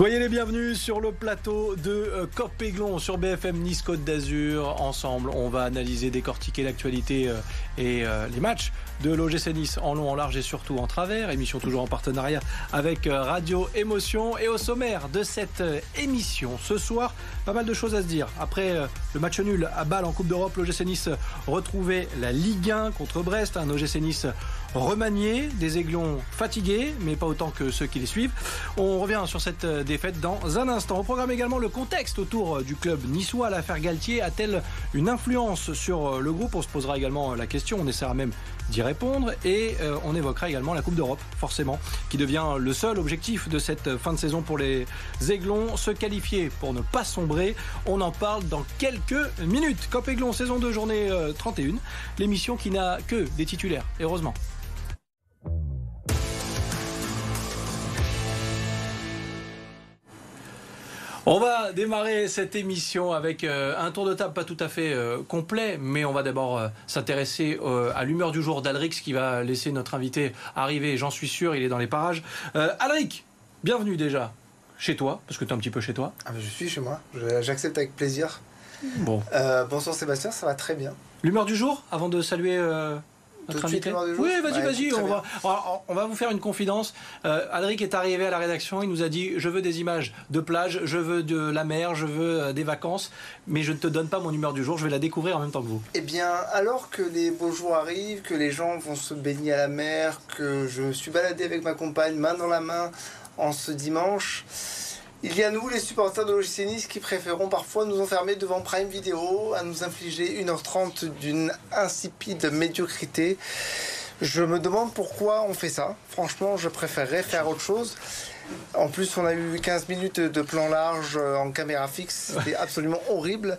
Soyez les bienvenus sur le plateau de euh, Copéglon sur BFM Nice Côte d'Azur. Ensemble, on va analyser, décortiquer l'actualité euh, et euh, les matchs de l'OGC Nice en long, en large et surtout en travers. Émission toujours en partenariat avec Radio Émotion. Et au sommaire de cette émission, ce soir, pas mal de choses à se dire. Après le match nul à Bâle en Coupe d'Europe, l'OGC Nice retrouvait la Ligue 1 contre Brest. Un OGC Nice remanié, des aiglons fatigués, mais pas autant que ceux qui les suivent. On revient sur cette défaite dans un instant. On programme également le contexte autour du club niçois. L'affaire Galtier a-t-elle une influence sur le groupe? On se posera également la question. On essaiera même d'y répondre et euh, on évoquera également la Coupe d'Europe, forcément, qui devient le seul objectif de cette fin de saison pour les Aiglons, se qualifier pour ne pas sombrer. On en parle dans quelques minutes. Cop Aiglon, saison 2, journée 31, euh, l'émission qui n'a que des titulaires, heureusement. On va démarrer cette émission avec euh, un tour de table pas tout à fait euh, complet, mais on va d'abord euh, s'intéresser à l'humeur du jour d'Alrix qui va laisser notre invité arriver, j'en suis sûr, il est dans les parages. Alric, bienvenue déjà chez toi, parce que tu es un petit peu chez toi. Ah, je suis chez moi, j'accepte avec plaisir. Bon. bonsoir Sébastien, ça va très bien. L'humeur du jour, avant de saluer oui, vas-y, vas-y. On va, on va vous faire une confidence. Euh, Alric est arrivé à la rédaction. Il nous a dit Je veux des images de plage, je veux de la mer, je veux euh, des vacances, mais je ne te donne pas mon humeur du jour. Je vais la découvrir en même temps que vous. Eh bien, alors que les beaux jours arrivent, que les gens vont se baigner à la mer, que je suis baladé avec ma compagne, main dans la main, en ce dimanche. Il y a nous, les supporters de l'OGC Nice, qui préférons parfois nous enfermer devant Prime Video, à nous infliger 1h30 d'une insipide médiocrité. Je me demande pourquoi on fait ça. Franchement, je préférerais faire autre chose. En plus, on a eu 15 minutes de plan large en caméra fixe. C'était absolument horrible.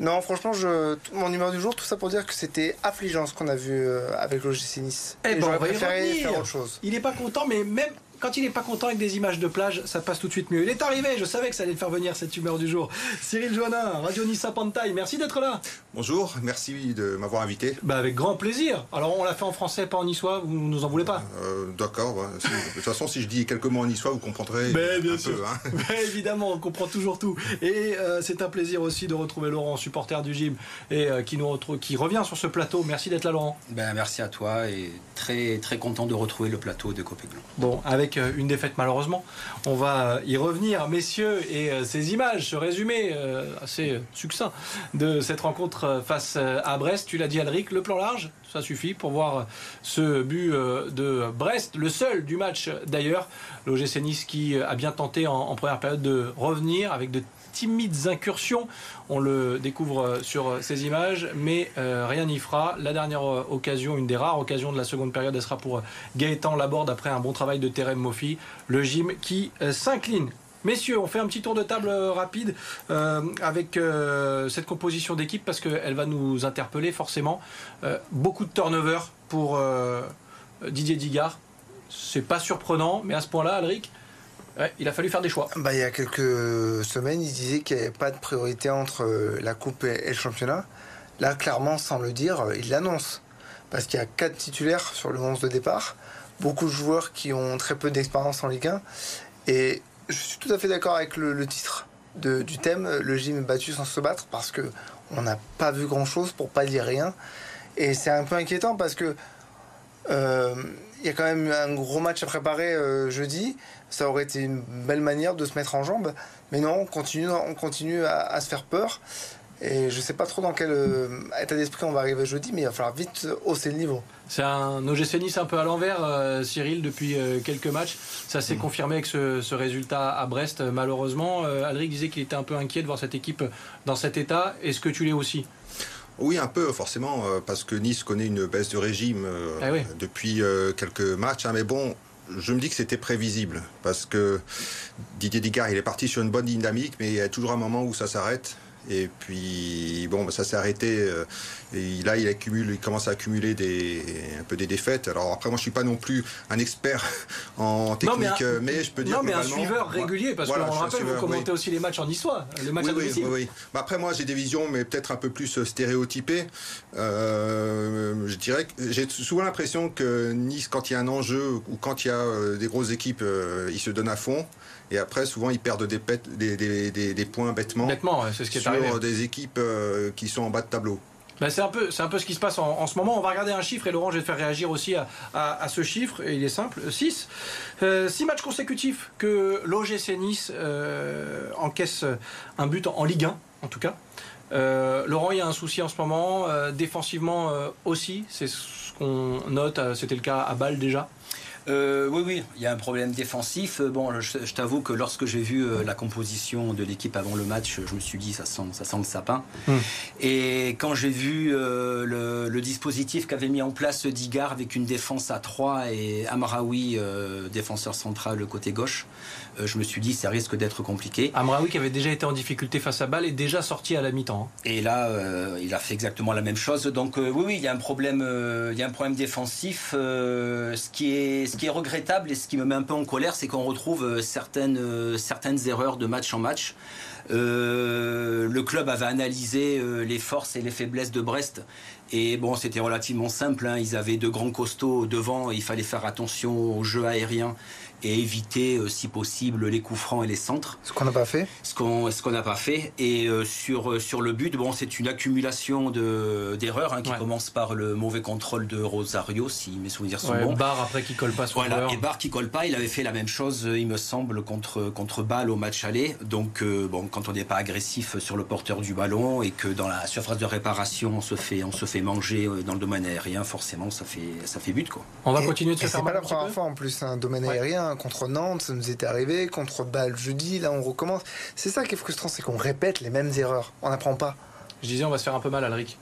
Non, franchement, je, mon humeur du jour, tout ça pour dire que c'était affligeant ce qu'on a vu euh, avec l'OGC Nice. Eh ben, préféré faire autre chose. Il n'est pas content, mais même quand il n'est pas content avec des images de plage, ça passe tout de suite mieux. Il est arrivé, je savais que ça allait le faire venir cette humeur du jour. Cyril Joannin, Radio Nissa Pantaille, merci d'être là. Bonjour, merci de m'avoir invité. Bah avec grand plaisir. Alors on l'a fait en français, pas en niçois, vous nous en voulez pas? Euh, D'accord, de toute façon si je dis quelques mots en niçois, vous comprendrez Mais bien sûr. Peu, hein. évidemment, on comprend toujours tout. Et euh, c'est un plaisir aussi de retrouver Laurent, supporter du gym, et euh, qui, nous retrouve, qui revient sur ce plateau. Merci d'être là Laurent. Ben, merci à toi et très très content de retrouver le plateau de Copéglon. Bon, avec une défaite malheureuse malheureusement. On va y revenir, messieurs, et euh, ces images, ce résumé euh, assez succinct de cette rencontre euh, face à Brest. Tu l'as dit, Alric, le plan large, ça suffit pour voir ce but de Brest, le seul du match d'ailleurs. L'OGC Nice qui a bien tenté en, première période de revenir avec de timides incursions. On le découvre sur ces images, mais rien n'y fera. La dernière occasion, une des rares occasions de la seconde période, elle sera pour Gaëtan Laborde après un bon travail de Terem Mofi le gym qui euh, s'incline. Messieurs, on fait un petit tour de table euh, rapide euh, avec cette composition d'équipe parce qu'elle va nous interpeller forcément. beaucoup de turnover pour Didier Digard. C'est pas surprenant, mais à ce point-là, Alric, il a fallu faire des choix. Bah, il y a quelques semaines, il disait qu'il n'y avait pas de priorité entre la Coupe et le championnat. Là, clairement, sans le dire, il l'annonce. Parce qu'il y a quatre titulaires sur le 11 de départ beaucoup de joueurs qui ont très peu d'expérience en Ligue 1. Et je suis tout à fait d'accord avec le, titre du thème, le gym est battu sans se battre, parce que on n'a pas vu grand-chose pour pas dire rien. Et c'est un peu inquiétant parce que euh, il y a quand même un gros match à préparer euh, jeudi. Ça aurait été une belle manière de se mettre en jambe. Mais non, on continue, on continue à se faire peur. Et je ne sais pas trop dans quel euh, état d'esprit on va arriver jeudi, mais il va falloir vite hausser le niveau. C'est un OGC Nice un peu à l'envers, euh, Cyril, depuis euh, quelques matchs. Ça s'est mm. confirmé avec ce, résultat à Brest, malheureusement. Alric disait qu'il était un peu inquiet de voir cette équipe dans cet état. Est-ce que tu l'es aussi? Oui, un peu, forcément, parce que Nice connaît une baisse de régime ah depuis quelques matchs. Hein, mais bon, je me dis que c'était prévisible, parce que Didier Digard, il est parti sur une bonne dynamique, mais il y a toujours un moment où ça s'arrête. Et puis, bon, bah, ça s'est arrêté. Euh, et là, il, accumule, il commence à accumuler des, un peu des défaites. Alors après, moi, je suis pas non plus un expert en technique, mais, je peux dire. Non, mais un suiveur régulier, parce qu'on rappelle, vous commentez aussi les matchs en histoire, les matchs oui, oui, oui, bah, après, moi, j'ai des visions, mais peut-être un peu plus euh, stéréotypées. Euh, je dirais que j'ai souvent l'impression que Nice, quand il y a un enjeu ou quand il y a des grosses équipes, il se donne à fond. Et après, souvent, ils perdent des, des, des, des, points bêtement, bêtement c'est ce qui est sur des équipes euh, qui sont en bas de tableau. Ben c'est un peu, c'est un peu ce qui se passe en, ce moment. On va regarder un chiffre et Laurent, je vais te faire réagir aussi à, à, ce chiffre. Et il est simple, 6. Euh, 6 matchs consécutifs que l'OGC Nice euh, encaisse un but en, Ligue 1, en tout cas. Euh, Laurent, il y a un souci en ce moment, défensivement aussi, c'est ce qu'on note, c'était le cas à Bâle déjà. Euh, oui, oui, il y a un problème défensif. Euh, bon, je, t'avoue que lorsque j'ai vu euh, la composition de l'équipe avant le match, je me suis dit ça sent, ça sent le sapin. Hmm. Et quand j'ai vu le, dispositif qu'avait mis en place Digard avec une défense à 3 et Amraoui, défenseur central côté gauche, je me suis dit ça risque d'être compliqué. Amraoui qui avait déjà été en difficulté face à Bâle est déjà sorti à la mi-temps. Hein. Et là, il a fait exactement la même chose. Donc oui, oui, il y a un problème, il y a un problème défensif. ce qui est ce qui est regrettable et ce qui me met un peu en colère, c'est qu'on retrouve euh, certaines, euh, certaines erreurs de match en match. Euh, le club avait analysé les forces et les faiblesses de Brest. Et bon, c'était relativement simple. Hein. Ils avaient deux grands costauds devant. il fallait faire attention au jeu aérien et éviter, euh, si possible, les coups francs et les centres. Ce qu'on n'a pas fait Ce qu'on ce qu'on n'a pas fait. Et euh, sur, euh, sur le but, bon, c'est une accumulation d'erreurs hein, qui commence par le mauvais contrôle de Rosario, si mes souvenirs sont bons. Barre après qui colle pas sur voilà, Et Barre qui colle pas, il avait fait la même chose, il me semble, contre, contre Bâle au match aller. Donc, bon, quand on n'est pas agressif sur le porteur du ballon et que dans la surface de réparation, on se fait, on se fait manger dans le domaine aérien, forcément, ça fait, ça fait but. Quoi. On va continuer de se faire C'est pas la première fois en plus, un domaine aérien contre Nantes, ça nous était arrivé, contre Bâle jeudi, là on recommence. C'est ça qui est frustrant, c'est qu'on répète les mêmes erreurs, on n'apprend pas. Je disais, on va se faire un peu mal, Alric.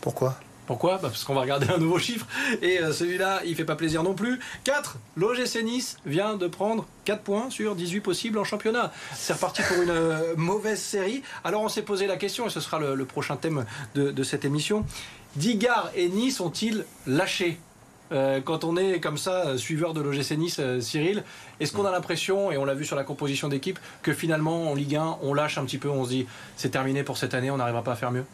Pourquoi? Pourquoi? Bah, Parce qu'on va regarder un nouveau chiffre et euh, celui-là, il fait pas plaisir non plus. 4. L'OGC Nice vient de prendre 4 points sur 18 possibles en championnat. C'est reparti pour une euh, mauvaise série. Alors on s'est posé la question, et ce sera le, prochain thème de, de cette émission. Digard et Nice ont-ils lâché euh, quand on est comme ça, euh, suiveur de l'OGC Nice, euh, Cyril, est-ce qu'on a l'impression, et on l'a vu sur la composition d'équipe, que finalement en Ligue 1, on lâche un petit peu, on se dit c'est terminé pour cette année, on n'arrivera pas à faire mieux?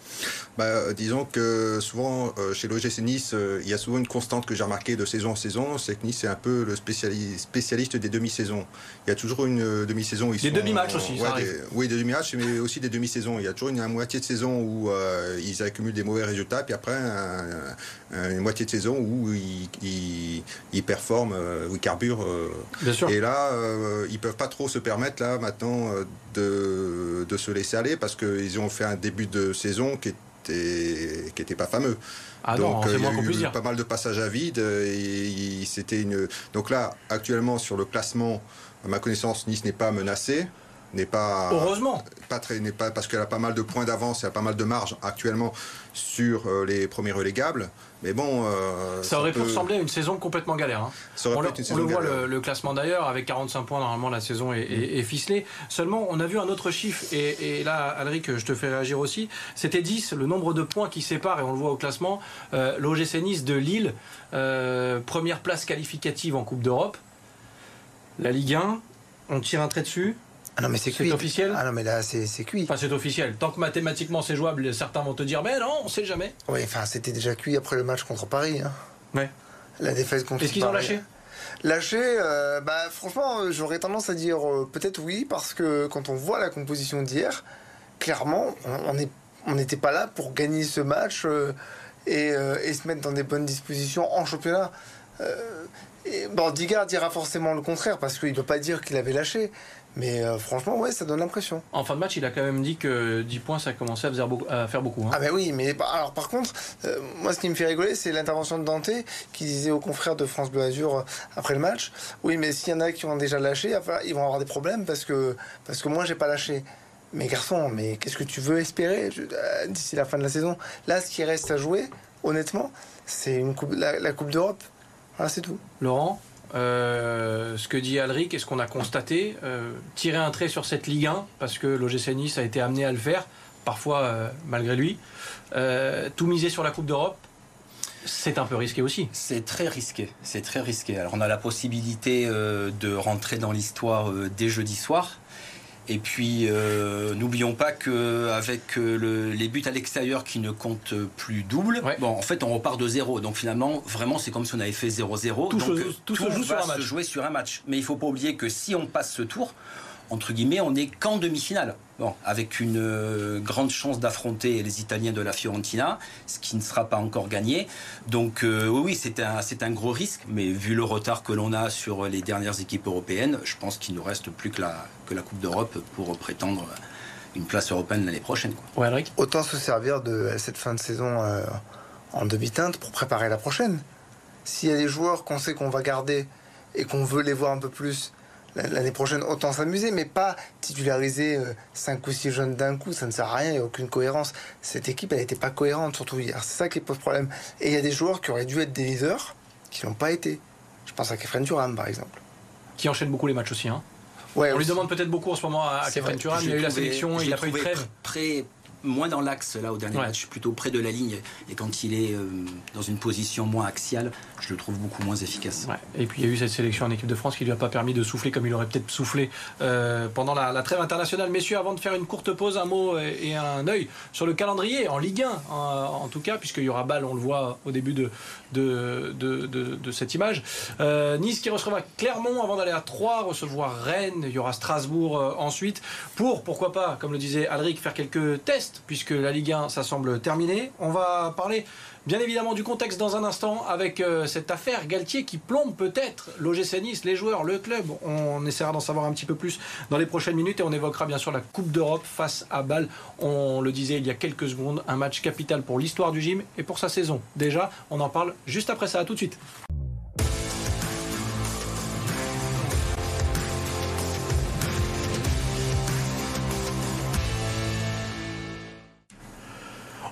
Bah, Disons que souvent, chez l'OGC Nice, il y a souvent une constante que j'ai remarquée de saison en saison, c'est que Nice est un peu le spécialiste des demi-saisons. Il y a toujours une demi-saison où ils des demi-matchs aussi, ça Oui, des demi-matchs, mais aussi des demi-saisons. Il y a toujours une, moitié de saison où ils accumulent des mauvais résultats, puis après une moitié de saison où ils ils, performent, euh, ils carburent. Euh. Et là, euh, ils peuvent pas trop se permettre là maintenant de, de se laisser aller parce qu'ils ont fait un début de saison qui était qui était pas fameux. Ah donc il y a eu pas mal de passages à vide. Et, c'était une. Donc là, actuellement sur le classement, à ma connaissance, Nice n'est pas menacé n'est pas heureusement pas très n'est pas parce qu'elle a pas mal de points d'avance et a pas mal de marge actuellement sur les premiers relégables mais bon. Euh, ça, aurait pu ressembler à une saison complètement galère. Hein. on, le, voit le, classement d'ailleurs, avec 45 points, normalement la saison est, ficelée. Seulement, on a vu un autre chiffre, et, là, Alric, je te fais réagir aussi. C'était 10, le nombre de points qui séparent, et on le voit au classement, euh, l'OGC Nice de Lille, euh, première place qualificative en Coupe d'Europe. La Ligue 1, on tire un trait dessus. Ah non, mais c'est cuit. officiel Ah non, mais là, c'est cuit. Enfin, c'est officiel. Tant que mathématiquement c'est jouable, certains vont te dire, mais non, on sait jamais. Oui, enfin, c'était déjà cuit après le match contre Paris. Hein. Ouais. La défaite contre Est-ce qu'ils ont lâché? Lâché, euh, bah, franchement, euh, j'aurais tendance à dire euh, peut-être oui, parce que quand on voit la composition d'hier, clairement, on n'était pas là pour gagner ce match et, se mettre dans des bonnes dispositions en championnat. Et, bon, Digard dira forcément le contraire parce qu'il ne peut pas dire qu'il avait lâché. Mais euh, franchement, ouais, ça donne l'impression. En fin de match, il a quand même dit que 10 points, ça commençait à faire beaucoup. À faire beaucoup hein. Ah ben oui, mais alors par contre, euh, moi ce qui me fait rigoler, c'est l'intervention de Dante qui disait aux confrères de France Bleu Azur euh, après le match, oui, mais s'il y en a qui ont déjà lâché, ils vont avoir des problèmes parce que, parce que moi, j'ai pas lâché. Mais garçon, mais qu'est-ce que tu veux espérer d'ici la fin de la saison? Là, ce qui reste à jouer, honnêtement, c'est une coupe, la, la Coupe d'Europe. Voilà, c'est tout. Laurent euh, ce que dit Alric et ce qu'on a constaté, euh, tirer un trait sur cette Ligue 1, parce que l'OGC Nice a été amené à le faire, parfois euh, malgré lui. tout miser sur la Coupe d'Europe, c'est un peu risqué aussi. C'est très risqué. C'est très risqué. Alors on a la possibilité de rentrer dans l'histoire dès jeudi soir. Et puis, euh, n'oublions pas qu'avec euh, les buts à l'extérieur qui ne comptent plus double, bon, en fait, on repart de zéro. Donc finalement, vraiment, c'est comme si on avait fait 0-0. Tout, Donc, tout, se, joue va sur un match. se jouer sur un match. Mais il ne faut pas oublier que si on passe ce tour, entre guillemets, on n'est qu'en demi-finale. Bon, avec une euh, grande chance d'affronter les Italiens de la Fiorentina, ce qui ne sera pas encore gagné. Donc euh, oui, c'est un, c'est un gros risque, mais vu le retard que l'on a sur les dernières équipes européennes, je pense qu'il ne reste plus que la, que la Coupe d'Europe pour prétendre une place européenne l'année prochaine. Quoi. Autant se servir de cette fin de saison euh, en demi-teinte pour préparer la prochaine. S'il y a des joueurs qu'on sait qu'on va garder et qu'on veut les voir un peu plus l'année prochaine, autant s'amuser, mais pas titulariser 5 euh, ou 6 jeunes d'un coup, ça ne sert à rien, il n'y a aucune cohérence. Cette équipe, elle n'était pas cohérente, surtout hier. C'est ça qui pose problème. Et il y a des joueurs qui auraient dû être des leaders, qui l'ont pas été. Je pense à Kefren Turam, par exemple. Qui enchaîne beaucoup les matchs aussi. Hein. Ouais, on lui demande peut-être beaucoup en ce moment à Kefren Turam. Il a eu la sélection, il a pas eu de trêve moins dans l'axe là au dernier match, plutôt près de la ligne. Et quand il est euh, dans une position moins axiale, je le trouve beaucoup moins efficace. Et puis il y a eu cette sélection en équipe de France qui lui a pas permis de souffler comme il aurait peut-être soufflé euh, pendant la, trêve internationale. Messieurs, avant de faire une courte pause, un mot et un œil sur le calendrier en Ligue 1 en, tout cas, puisqu'il y aura balle, on le voit au début de, de, de, cette image. Euh, nice qui recevra Clermont avant d'aller à Troyes, recevoir Rennes, il y aura Strasbourg ensuite, pour, pourquoi pas, comme le disait Alric, faire quelques tests puisque la Ligue 1, ça semble terminé. On va parler bien évidemment du contexte dans un instant avec euh, cette affaire Galtier qui plombe peut-être l'OGC Nice, les joueurs, le club. On essaiera d'en savoir un petit peu plus dans les prochaines minutes et on évoquera bien sûr la Coupe d'Europe face à Bâle. On le disait il y a quelques secondes, un match capital pour l'histoire du gym et pour sa saison. Déjà, on en parle juste après ça. Tout de suite.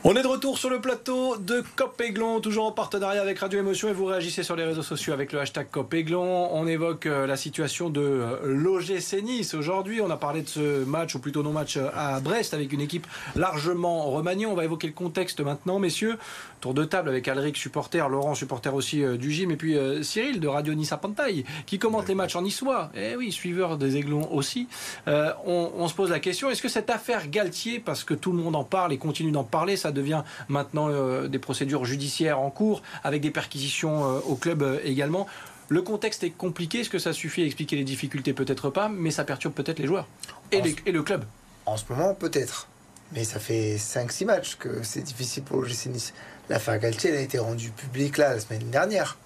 On est de retour sur le plateau de Cop toujours en partenariat avec Radio Émotion et vous réagissez sur les réseaux sociaux avec le hashtag Cop On évoque euh, la situation de euh, l'OGC Nice. Aujourd'hui, on a parlé de ce match, ou plutôt non-match euh, à Brest, avec une équipe largement remaniée. On va évoquer le contexte maintenant, messieurs. Tour de table avec Alric, supporter, Laurent, supporter aussi du gym, et puis Cyril de Radio Nice à Pantaille, qui commente les matchs en niçois. Eh oui, suiveur des Aiglons aussi. on, on, se pose la question, est-ce que cette affaire Galtier, parce que tout le monde en parle et continue d'en parler, ça devient maintenant euh, des procédures judiciaires en cours, avec des perquisitions euh, au club euh, également. Le contexte est compliqué. Est-ce que ça suffit à expliquer les difficultés? Peut-être pas, mais ça perturbe peut-être les joueurs et, le club. En ce moment, peut-être. Mais ça fait 5-6 matchs que c'est difficile pour le GC Nice. L'affaire Galtier elle a été rendue publique là, la semaine dernière.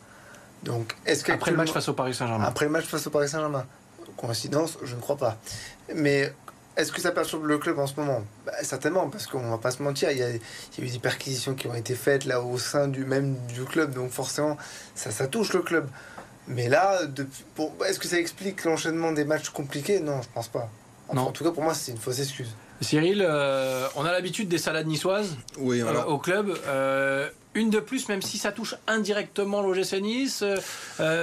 Donc, est-ce Après le match face au Paris Saint-Germain. Après le match face au Paris Saint-Germain. Coïncidence, je ne crois pas. Mais est-ce que ça perturbe le club en ce moment? Bah, Certainement, parce qu'on va pas se mentir, il y, a, eu des perquisitions qui ont été faites là au sein du même du club, donc forcément, ça, ça touche le club. Mais là, est-ce que ça explique l'enchaînement des matchs compliqués? Non, je pense pas. non. En tout cas, pour moi, c'est une fausse excuse. Cyril, euh, on a l'habitude des salades niçoises oui, euh, au club. Euh, une de plus, même si ça touche indirectement l'OGC Nice,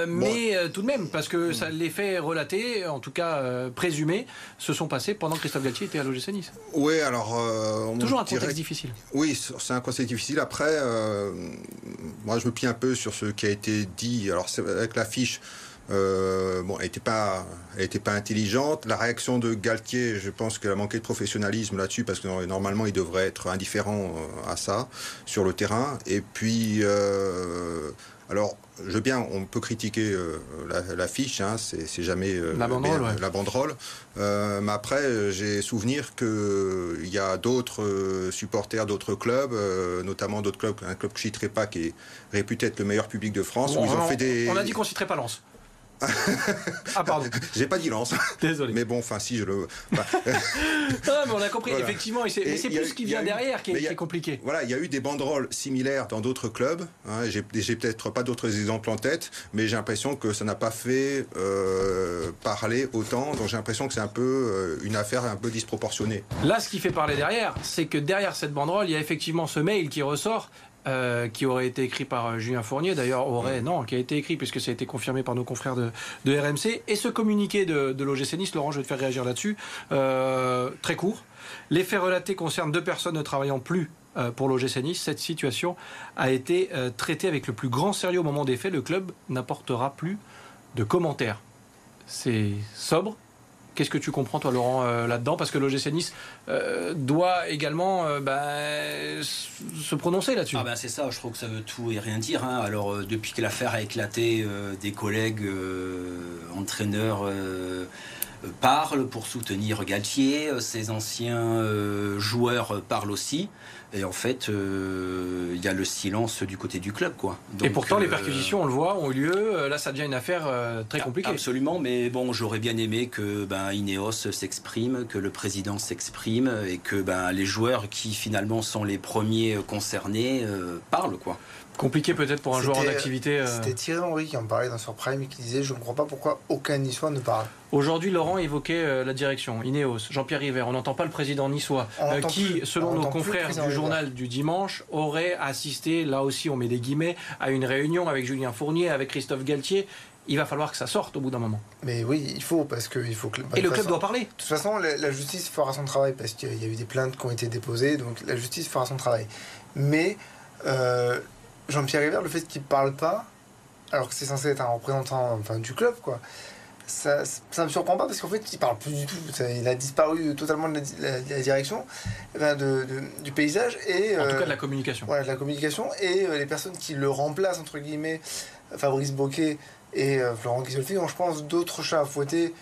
mais tout de même, parce que ça, les faits relatés, en tout cas présumés, se sont passés pendant que Christophe Galtier était à l'OGC Nice. Oui, alors. Toujours un contexte difficile. Oui, c'est un contexte difficile. Après, moi, je me plie un peu sur ce qui a été dit. Alors, avec l'affiche. Euh, bon, elle n'était pas, elle était pas intelligente. La réaction de Galtier, je pense qu'elle a manqué de professionnalisme là-dessus parce que normalement il devrait être indifférent euh, à ça sur le terrain. Et puis, euh, alors, je veux bien, on peut critiquer la, fiche, hein, c'est jamais la banderole. La banderole. mais après, j'ai souvenir qu'il y a d'autres supporters d'autres clubs, notamment d'autres clubs, un club que je citerai pas, qui est réputé être le meilleur public de France, où ils ont fait des. On a dit qu'on citerait pas Lens ah pardon. J'ai pas dit lance. Désolé. Mais bon, enfin si je le. Bah. mais on a compris. Effectivement, mais c'est plus ce qui vient derrière qui est, compliqué. Voilà, il y a eu des banderoles similaires dans d'autres clubs. Hein, j'ai peut-être pas d'autres exemples en tête, mais j'ai l'impression que ça n'a pas fait euh, parler autant. Donc j'ai l'impression que c'est un peu euh, une affaire un peu disproportionnée. Là, ce qui fait parler derrière, c'est que derrière cette banderole, il y a effectivement ce mail qui ressort euh, qui aurait été écrit par euh, Julien Fournier, d'ailleurs aurait, non, qui a été écrit puisque ça a été confirmé par nos confrères de, RMC, et ce communiqué de, de l'OGC Nice, Laurent, je vais te faire réagir là-dessus, euh, très court. Les faits relatés concernent deux personnes ne travaillant plus pour l'OGC Nice. Cette situation a été traitée avec le plus grand sérieux au moment des faits. Le club n'apportera plus de commentaires. C'est sobre, Qu'est-ce que tu comprends, toi, Laurent, euh, là-dedans? Parce que l'OGC euh, doit également euh, bah, se prononcer là-dessus. Ah ben c'est ça, je trouve que ça veut tout et rien dire. Hein. Alors, depuis que l'affaire a éclaté, des collègues entraîneurs parle pour soutenir Galtier, ses anciens joueurs parlent aussi. Et en fait, euh, il y a le silence du côté du club. Quoi. et pourtant, les euh, perquisitions, on le voit, ont eu lieu. Euh, là, ça devient une affaire très compliquée. Absolument, mais bon, j'aurais bien aimé que ben, Ineos s'exprime, que le président s'exprime et que ben, les joueurs qui finalement sont les premiers concernés parlent. quoi. Compliqué peut-être pour un joueur en activité. Euh. C'était Thierry Henry qui en parlait dans Surprime et qui disait Je ne comprends pas pourquoi aucun niçois ne parle. Aujourd'hui, Laurent évoquait euh, la direction, Ineos, Jean-Pierre River. On n'entend pas le président niçois, euh, qui, selon nos confrères du journal du dimanche, aurait assisté, là aussi on met des guillemets, à une réunion avec Julien Fournier, avec Christophe Galtier. Il va falloir que ça sorte au bout d'un moment. Mais oui, il faut, parce que il faut que. et le club doit parler. De toute façon, la, justice fera son travail, parce qu'il y a eu des plaintes qui ont été déposées, donc la justice fera son travail. Mais. Jean-Pierre River, le fait qu'il ne parle pas, alors que c'est censé être un représentant enfin, du club, quoi, ça ne me surprend pas parce qu'en fait, il parle plus du tout. il a disparu totalement de la, direction, eh de, du paysage. Et, en tout cas, de la communication. Voilà, de la communication. Et euh, les personnes qui le remplacent, entre guillemets, Fabrice Boquet et euh, Florent Ghisolfi, ont, je pense, d'autres chats à fouetter.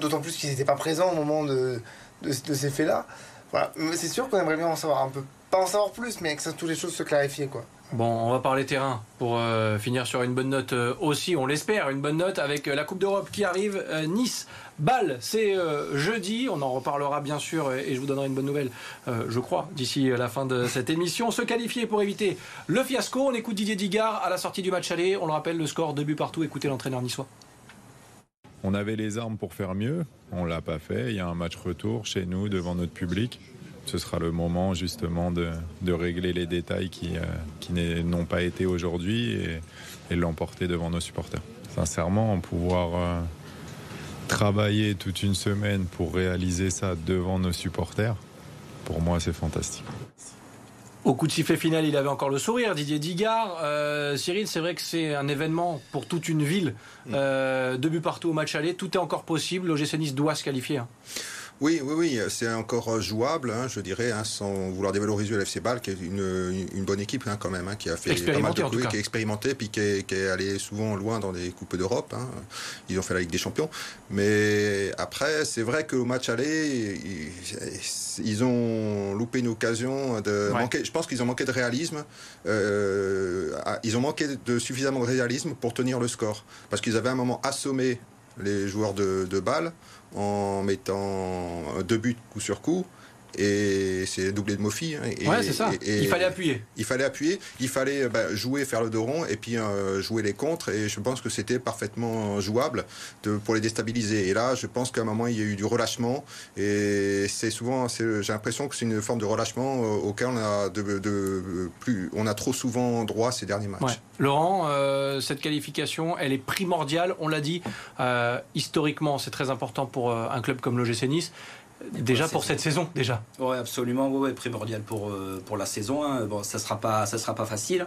D'autant plus qu'ils n'étaient pas présents au moment de, de, ces faits-là. Voilà. Mais c'est sûr qu'on aimerait bien en savoir un peu. Pas en savoir plus, mais que ça, toutes les choses se clarifient, quoi. Bon, on va parler terrain pour euh, finir sur une bonne note euh, aussi, on l'espère, une bonne note avec euh, la Coupe d'Europe qui arrive. nice, Bâle, c'est jeudi, on en reparlera bien sûr et je vous donnerai une bonne nouvelle, je crois, d'ici la fin de cette émission. Se qualifier pour éviter le fiasco, on écoute Didier Digard à la sortie du match aller, on le rappelle, le score deux buts partout, écoutez l'entraîneur niçois. On avait les armes pour faire mieux, on l'a pas fait, il y a un match retour chez nous devant notre public ce sera le moment justement de, régler les détails qui, euh, qui n'ont pas été aujourd'hui et, l'emporter devant nos supporters. Sincèrement, pouvoir euh, travailler toute une semaine pour réaliser ça devant nos supporters, pour moi c'est fantastique. Au coup de sifflet final, il avait encore le sourire, Didier Digard. Euh, Cyril, c'est vrai que c'est un événement pour toute une ville. Mm. deux buts partout au match aller, tout est encore possible. L'OGC Nice doit se qualifier. Hein. Oui, oui, oui, c'est encore euh, jouable, hein, je dirais, hein, sans vouloir dévaloriser le FC Bâle, qui est une, une bonne équipe hein, quand même, qui a fait pas mal de coups, qui est expérimenté, puis qui est, qui est, allé souvent loin dans des coupes d'Europe. Ils ont fait la Ligue des Champions. Mais après, c'est vrai qu'au match aller, ils, ont loupé une occasion de manquer. Je pense qu'ils ont manqué de réalisme. Euh, ils ont manqué de suffisamment de réalisme pour tenir le score, parce qu'ils avaient un moment assommé les joueurs de, de balle en mettant deux buts coup sur coup. Et c'est doublé de Mofi. Hein, ouais, c'est ça. il fallait appuyer. Il fallait appuyer. Il fallait bah, jouer, faire le dos rond et puis euh, jouer les contres. Et je pense que c'était parfaitement jouable de, pour les déstabiliser. Et là, je pense qu'à un moment, il y a eu du relâchement. Et c'est souvent, j'ai l'impression que c'est une forme de relâchement euh, auquel on a, de, plus, on a trop souvent droit ces derniers matchs. Laurent, euh, cette qualification, elle est primordiale. On l'a dit, historiquement, c'est très important pour un club comme l'OGC Nice. Déjà pour cette saison, déjà. Oui, absolument, ouais, primordial pour, euh, pour la saison. Hein. Bon, ça sera pas, ça sera pas facile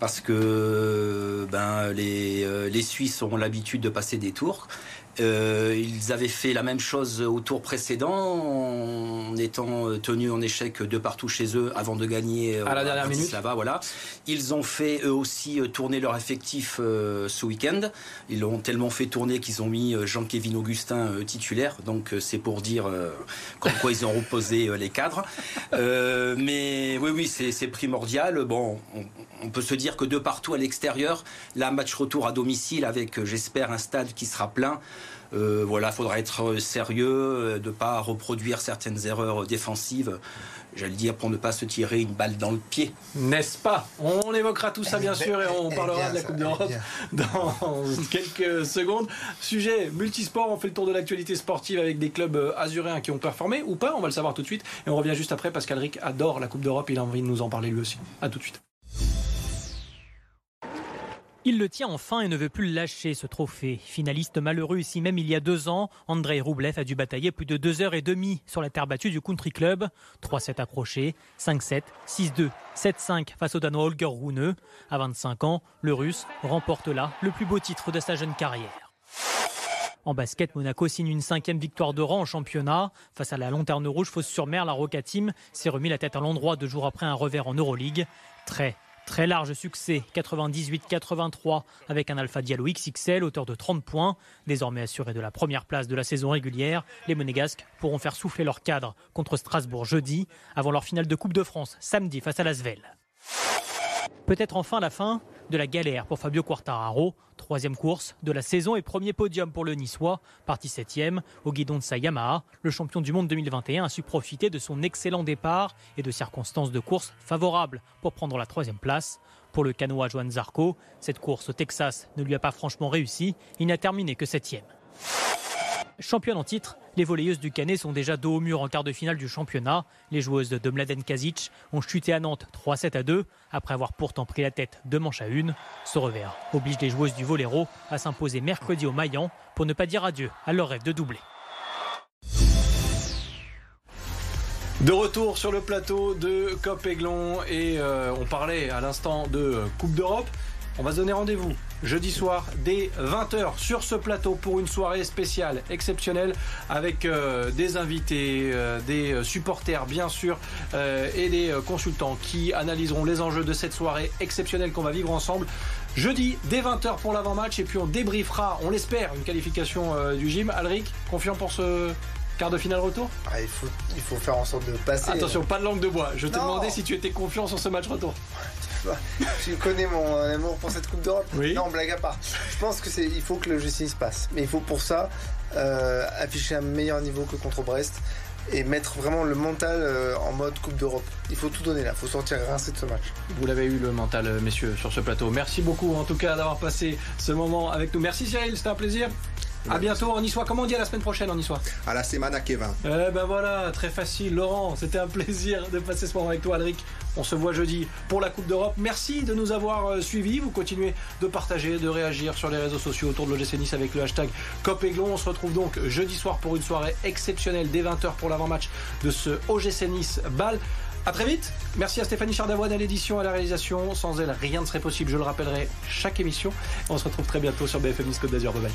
parce que ben les, euh, les Suisses ont l'habitude de passer des tours. Euh, ils avaient fait la même chose au tour précédent en étant tenus en échec de partout chez eux avant de gagner à la dernière minute. Là-bas, voilà. Ils ont fait eux aussi tourner leur effectif euh, ce week-end. Ils l'ont tellement fait tourner qu'ils ont mis euh, Jean-Kévin Augustin titulaire. Donc c'est pour dire comme quoi ils ont reposé les cadres. mais oui, oui, c'est primordial. Bon, on, on, peut se dire que de partout à l'extérieur, la match retour à domicile avec, j'espère, un stade qui sera plein. Euh, voilà, faudra être sérieux, euh, de ne pas reproduire certaines erreurs défensives j'allais dire, pour ne pas se tirer une balle dans le pied. N'est-ce pas? On évoquera tout ça, bien sûr, et on parlera de la Coupe d'Europe dans quelques secondes. Sujet multisport, on fait le tour de l'actualité sportive avec des clubs euh, azuréens qui ont performé ou pas, on va le savoir tout de suite. Et on revient juste après, parce qu'Alric adore la Coupe d'Europe, il a envie de nous en parler lui aussi. A tout de suite. Il le tient enfin et ne veut plus lâcher ce trophée. Finaliste malheureux ici même il y a deux ans, Andrei Roublev a dû batailler plus de deux heures et demie sur la terre battue du Country Club. 3-7 accrochés, 5-7, 6-2, 7-5 face au Danois Holger Rune. À 25 ans, le Russe remporte là le plus beau titre de sa jeune carrière. En basket, Monaco signe une cinquième victoire de rang en championnat. Face à la Lanterne Rouge, fausse sur mer, la Roca Team s'est remis la tête à l'endroit deux jours après un revers en Euroleague. Très Très large succès, 98-83 avec un Alpha Diallo XXL, auteur de 30 points. Désormais assuré de la première place de la saison régulière, les Monégasques pourront faire souffler leur cadre contre Strasbourg jeudi, avant leur finale de Coupe de France samedi face à Lasvel. Peut-être enfin la fin de la galère pour Fabio Quartararo. Troisième course de la saison et premier podium pour le Niçois. Parti septième au guidon de sa Yamaha, le champion du monde 2021 a su profiter de son excellent départ et de circonstances de course favorables pour prendre la troisième place. Pour le canois Joan Zarco, cette course au Texas ne lui a pas franchement réussi. Il n'a terminé que septième. Championne en titre, les volleyeuses du Canet sont déjà dos au mur en quart de finale du championnat. Les joueuses de Mladen Kazic ont chuté à Nantes 3-7 à 2 après avoir pourtant pris la tête de manche à une. Ce revers oblige les joueuses du Voléro à s'imposer mercredi au Maillan pour ne pas dire adieu à leur rêve de doubler. De retour sur le plateau de Cop Aiglon et euh, on parlait à l'instant de Coupe d'Europe. On va se donner rendez-vous jeudi soir dès 20h sur ce plateau pour une soirée spéciale, exceptionnelle, avec euh, des invités, euh, des supporters bien sûr, euh, et des consultants qui analyseront les enjeux de cette soirée exceptionnelle qu'on va vivre ensemble. Jeudi dès 20h pour l'avant-match et puis on débriefera, on l'espère, une qualification du gym. Alric, confiant pour ce quart de finale retour ah, il, faut, il faut faire en sorte de passer. Attention, pas de langue de bois. Je te demandais si tu étais confiant sur ce match retour. tu connais mon amour pour cette Coupe d'Europe Non, blague à part. Je pense que c'est, il faut que le GC se passe. Mais il faut pour ça euh, afficher un meilleur niveau que contre Brest et mettre vraiment le mental euh, en mode Coupe d'Europe. Il faut tout donner là, il faut sortir rincé de ce match. Vous l'avez eu le mental, euh, messieurs, sur ce plateau. Merci beaucoup en tout cas d'avoir passé ce moment avec nous. Merci Cyril, c'était un plaisir. A bientôt en Niçois. Comment on dit à la semaine prochaine en Niçois? À la semaine à Kevin. Eh ben voilà, très facile. Laurent, c'était un plaisir de passer ce moment avec toi, Alric. On se voit jeudi pour la Coupe d'Europe. Merci de nous avoir euh, suivis. Vous continuez de partager, de réagir sur les réseaux sociaux autour de l'OGC Nice avec le hashtag COPEGLON. On se retrouve donc jeudi soir pour une soirée exceptionnelle dès 20h pour l'avant-match de ce OGC Nice Ball. A très vite. Merci à Stéphanie Chardavoine à l'édition, à la réalisation. Sans elle, rien ne serait possible. Je le rappellerai chaque émission. On se retrouve très bientôt sur BFM Nice Côte d'Azur. Bye bye.